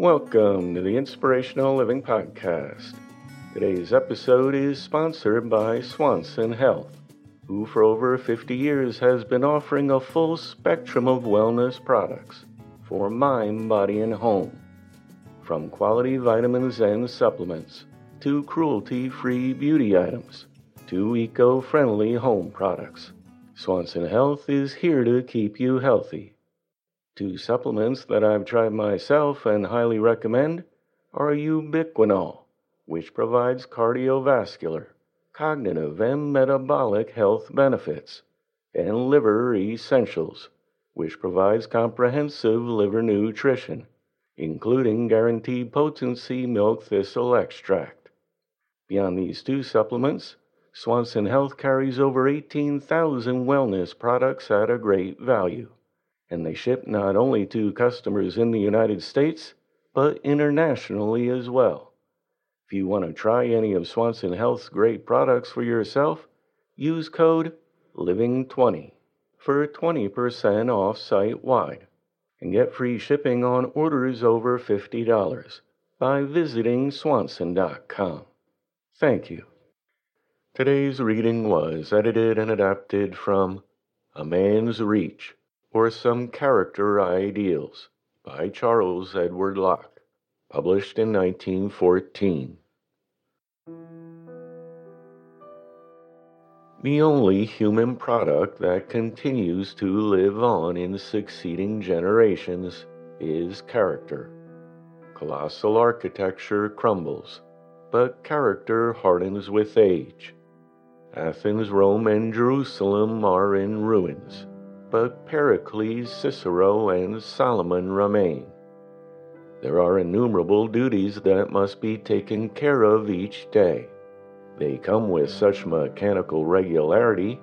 Welcome to the Inspirational Living Podcast. Today's episode is sponsored by Swanson Health, who for over 50 years has been offering a full spectrum of wellness products for mind, body, and home. From quality vitamins and supplements to cruelty free beauty items to eco friendly home products, Swanson Health is here to keep you healthy. Two supplements that I've tried myself and highly recommend are ubiquinol, which provides cardiovascular, cognitive, and metabolic health benefits, and liver essentials, which provides comprehensive liver nutrition, including guaranteed potency milk thistle extract. Beyond these two supplements, Swanson Health carries over 18,000 wellness products at a great value and they ship not only to customers in the United States, but internationally as well. If you want to try any of Swanson Health's great products for yourself, use code LIVING20 for 20% off site wide and get free shipping on orders over $50 by visiting swanson.com. Thank you. Today's reading was edited and adapted from A Man's Reach or Some Character Ideals by Charles Edward Locke, published in 1914. The only human product that continues to live on in succeeding generations is character. Colossal architecture crumbles, but character hardens with age. Athens, Rome, and Jerusalem are in ruins but Pericles, Cicero, and Solomon remain. There are innumerable duties that must be taken care of each day. They come with such mechanical regularity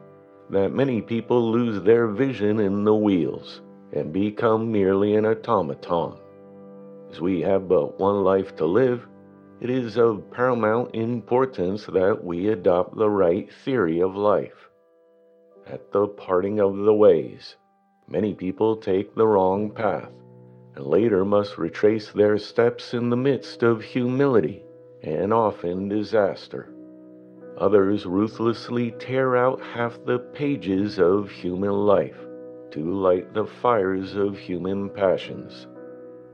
that many people lose their vision in the wheels and become merely an automaton. As we have but one life to live, it is of paramount importance that we adopt the right theory of life at the parting of the ways. Many people take the wrong path and later must retrace their steps in the midst of humility and often disaster. Others ruthlessly tear out half the pages of human life to light the fires of human passions.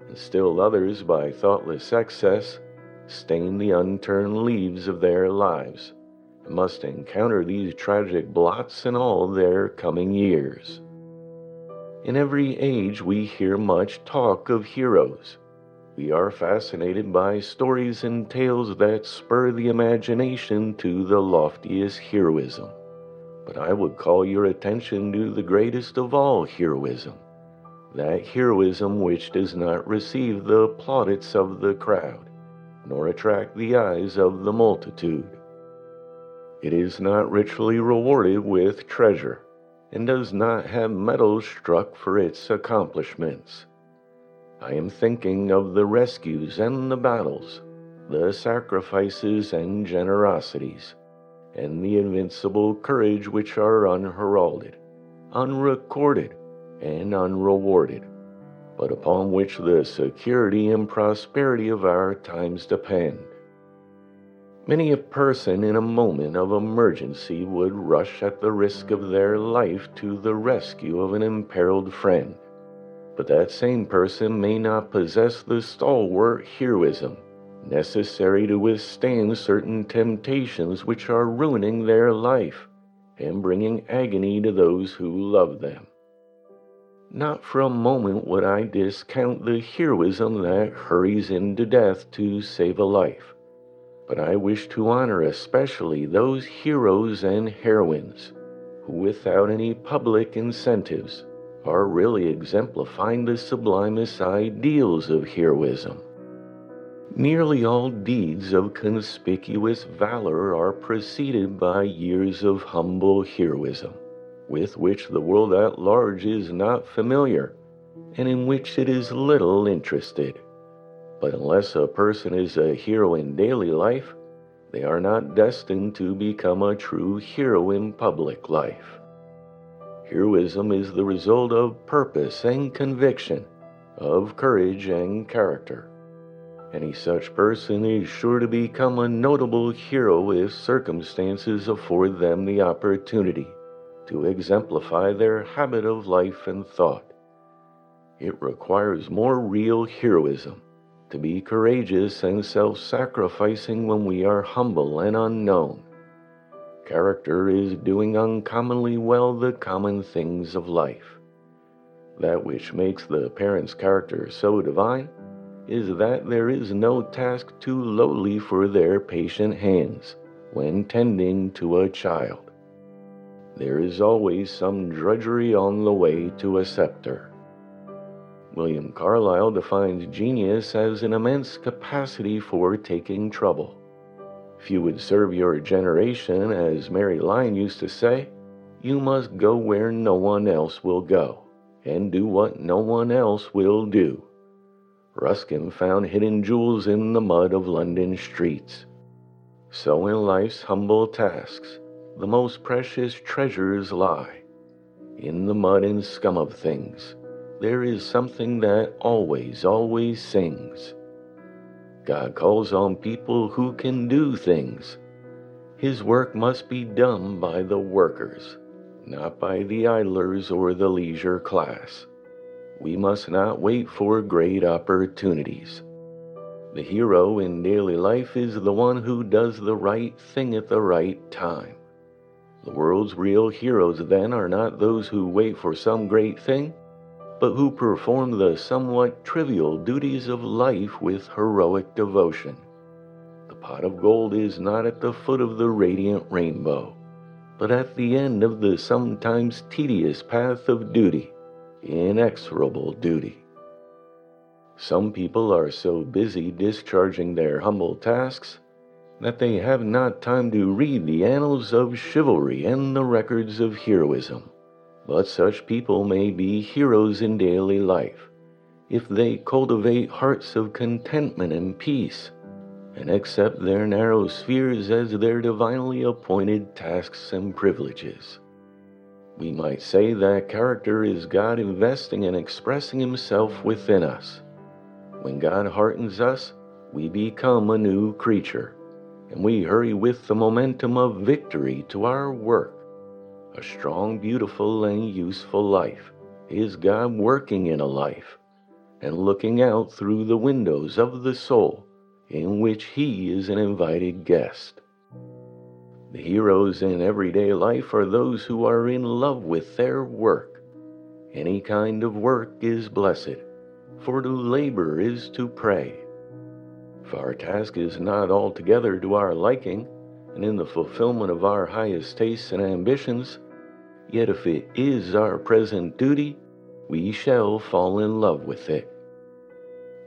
And still others, by thoughtless excess, stain the unturned leaves of their lives must encounter these tragic blots in all their coming years. In every age, we hear much talk of heroes. We are fascinated by stories and tales that spur the imagination to the loftiest heroism. But I would call your attention to the greatest of all heroism that heroism which does not receive the plaudits of the crowd, nor attract the eyes of the multitude it is not richly rewarded with treasure, and does not have medals struck for its accomplishments. I am thinking of the rescues and the battles, the sacrifices and generosities, and the invincible courage which are unheralded, unrecorded, and unrewarded, but upon which the security and prosperity of our times depend. Many a person in a moment of emergency would rush at the risk of their life to the rescue of an imperiled friend. But that same person may not possess the stalwart heroism necessary to withstand certain temptations which are ruining their life and bringing agony to those who love them. Not for a moment would I discount the heroism that hurries into death to save a life, but I wish to honor especially those heroes and heroines who, without any public incentives, are really exemplifying the sublimest ideals of heroism. Nearly all deeds of conspicuous valor are preceded by years of humble heroism, with which the world at large is not familiar, and in which it is little interested. But unless a person is a hero in daily life, they are not destined to become a true hero in public life. Heroism is the result of purpose and conviction, of courage and character. Any such person is sure to become a notable hero if circumstances afford them the opportunity to exemplify their habit of life and thought. It requires more real heroism to be courageous and self sacrificing when we are humble and unknown. Character is doing uncommonly well the common things of life. That which makes the parent's character so divine is that there is no task too lowly for their patient hands when tending to a child. There is always some drudgery on the way to a scepter. William Carlyle defines genius as an immense capacity for taking trouble. If you would serve your generation, as Mary Lyon used to say, you must go where no one else will go, and do what no one else will do. Ruskin found hidden jewels in the mud of London streets. So in life's humble tasks, the most precious treasures lie. In the mud and scum of things, there is something that always, always sings. God calls on people who can do things. His work must be done by the workers, not by the idlers or the leisure class we must not wait for great opportunities. The hero in daily life is the one who does the right thing at the right time. The world's real heroes, then, are not those who wait for some great thing, but who perform the somewhat trivial duties of life with heroic devotion. The pot of gold is not at the foot of the radiant rainbow, but at the end of the sometimes tedious path of duty inexorable duty. Some people are so busy discharging their humble tasks that they have not time to read the annals of chivalry and the records of heroism. But such people may be heroes in daily life if they cultivate hearts of contentment and peace and accept their narrow spheres as their divinely appointed tasks and privileges. We might say that character is God investing and expressing Himself within us. When God heartens us, we become a new creature, and we hurry with the momentum of victory to our work. A strong, beautiful, and useful life is God working in a life and looking out through the windows of the soul in which He is an invited guest. The heroes in everyday life are those who are in love with their work. Any kind of work is blessed, for to labor is to pray. If our task is not altogether to our liking, and in the fulfillment of our highest tastes and ambitions, yet if it is our present duty, we shall fall in love with it.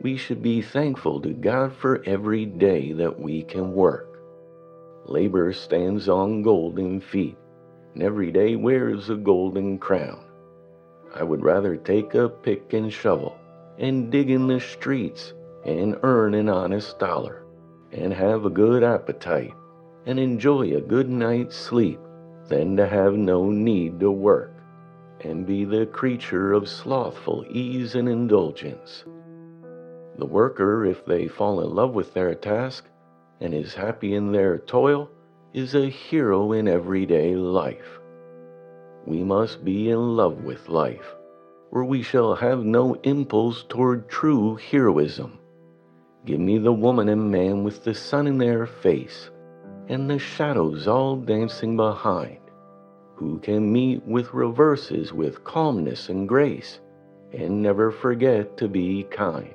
We should be thankful to God for every day that we can work. Labor stands on golden feet, and every day wears a golden crown. I would rather take a pick and shovel and dig in the streets and earn an honest dollar and have a good appetite and enjoy a good night's sleep than to have no need to work and be the creature of slothful ease and indulgence. The worker, if they fall in love with their task and is happy in their toil, is a hero in everyday life. We must be in love with life, or we shall have no impulse toward true heroism. Give me the woman and man with the sun in their face and the shadows all dancing behind, who can meet with reverses with calmness and grace, and never forget to be kind.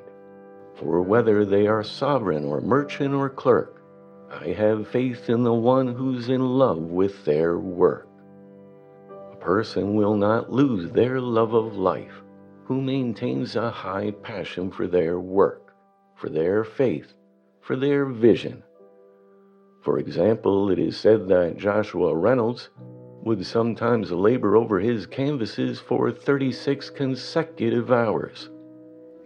For whether they are sovereign or merchant or clerk, I have faith in the one who's in love with their work. A person will not lose their love of life who maintains a high passion for their work, for their faith, for their vision for example, it is said that Joshua Reynolds would sometimes labor over his canvases for 36 consecutive hours,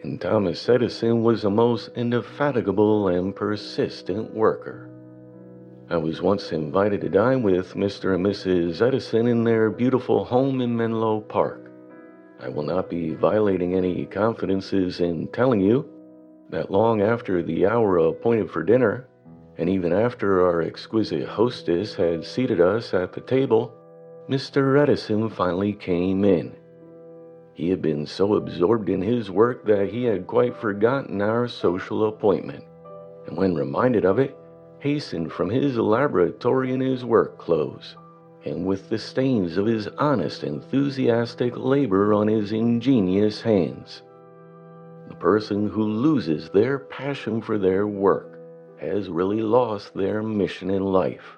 and Thomas Edison was a most indefatigable and persistent worker. I was once invited to dine with Mr. and Mrs. Edison in their beautiful home in Menlo Park. I will not be violating any confidences in telling you that long after the hour appointed for dinner, and even after our exquisite hostess had seated us at the table, Mr. Edison finally came in. He had been so absorbed in his work that he had quite forgotten our social appointment, and when reminded of it, hastened from his laboratory in his work clothes, and with the stains of his honest, enthusiastic labor on his ingenious hands. The person who loses their passion for their work has really lost their mission in life.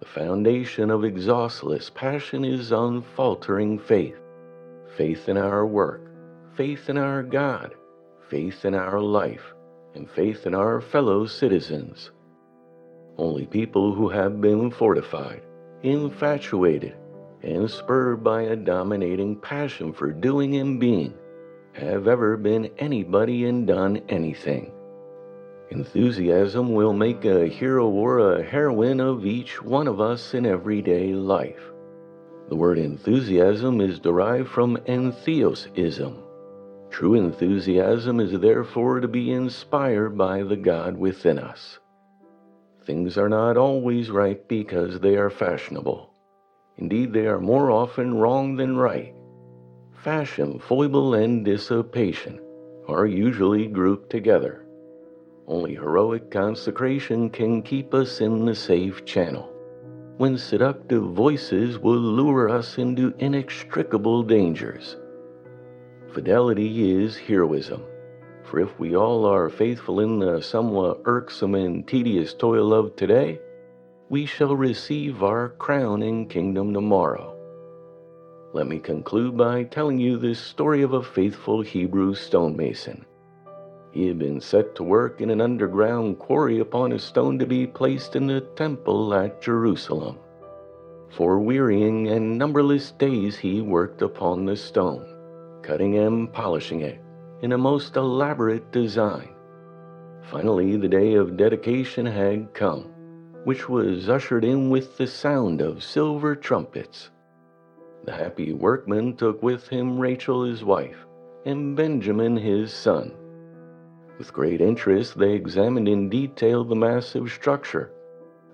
The foundation of exhaustless passion is unfaltering faith faith in our work, faith in our God, faith in our life, and faith in our fellow citizens. Only people who have been fortified, infatuated, and spurred by a dominating passion for doing and being have ever been anybody and done anything. Enthusiasm will make a hero or a heroine of each one of us in everyday life. The word enthusiasm is derived from entheosism. True enthusiasm is therefore to be inspired by the God within us. Things are not always right because they are fashionable. Indeed, they are more often wrong than right. Fashion, foible, and dissipation are usually grouped together. Only heroic consecration can keep us in the safe channel, when seductive voices will lure us into inextricable dangers. Fidelity is heroism, for if we all are faithful in the somewhat irksome and tedious toil of today, we shall receive our crown and kingdom tomorrow. Let me conclude by telling you the story of a faithful Hebrew stonemason he had been set to work in an underground quarry upon a stone to be placed in the temple at Jerusalem. For wearying and numberless days he worked upon the stone, cutting and polishing it in a most elaborate design. Finally, the day of dedication had come, which was ushered in with the sound of silver trumpets. The happy workman took with him Rachel his wife, and Benjamin his son with great interest, they examined in detail the massive structure,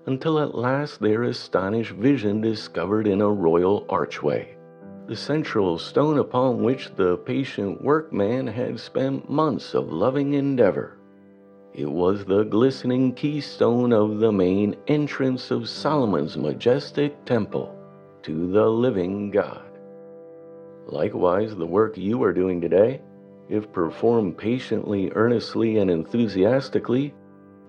until at last their astonished vision discovered in a royal archway the central stone upon which the patient workman had spent months of loving endeavor. It was the glistening keystone of the main entrance of Solomon's majestic temple to the living God. Likewise, the work you are doing today if performed patiently, earnestly, and enthusiastically,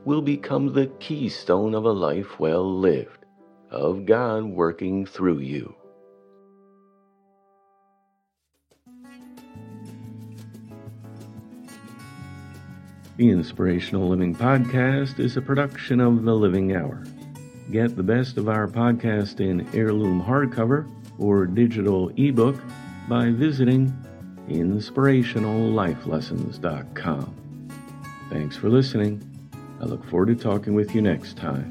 will become the keystone of a life well lived, of God working through you. The Inspirational Living Podcast is a production of The Living Hour. Get the best of our podcast in heirloom hardcover or digital ebook by visiting inspirationallifelessons.com. Thanks for listening. I look forward to talking with you next time.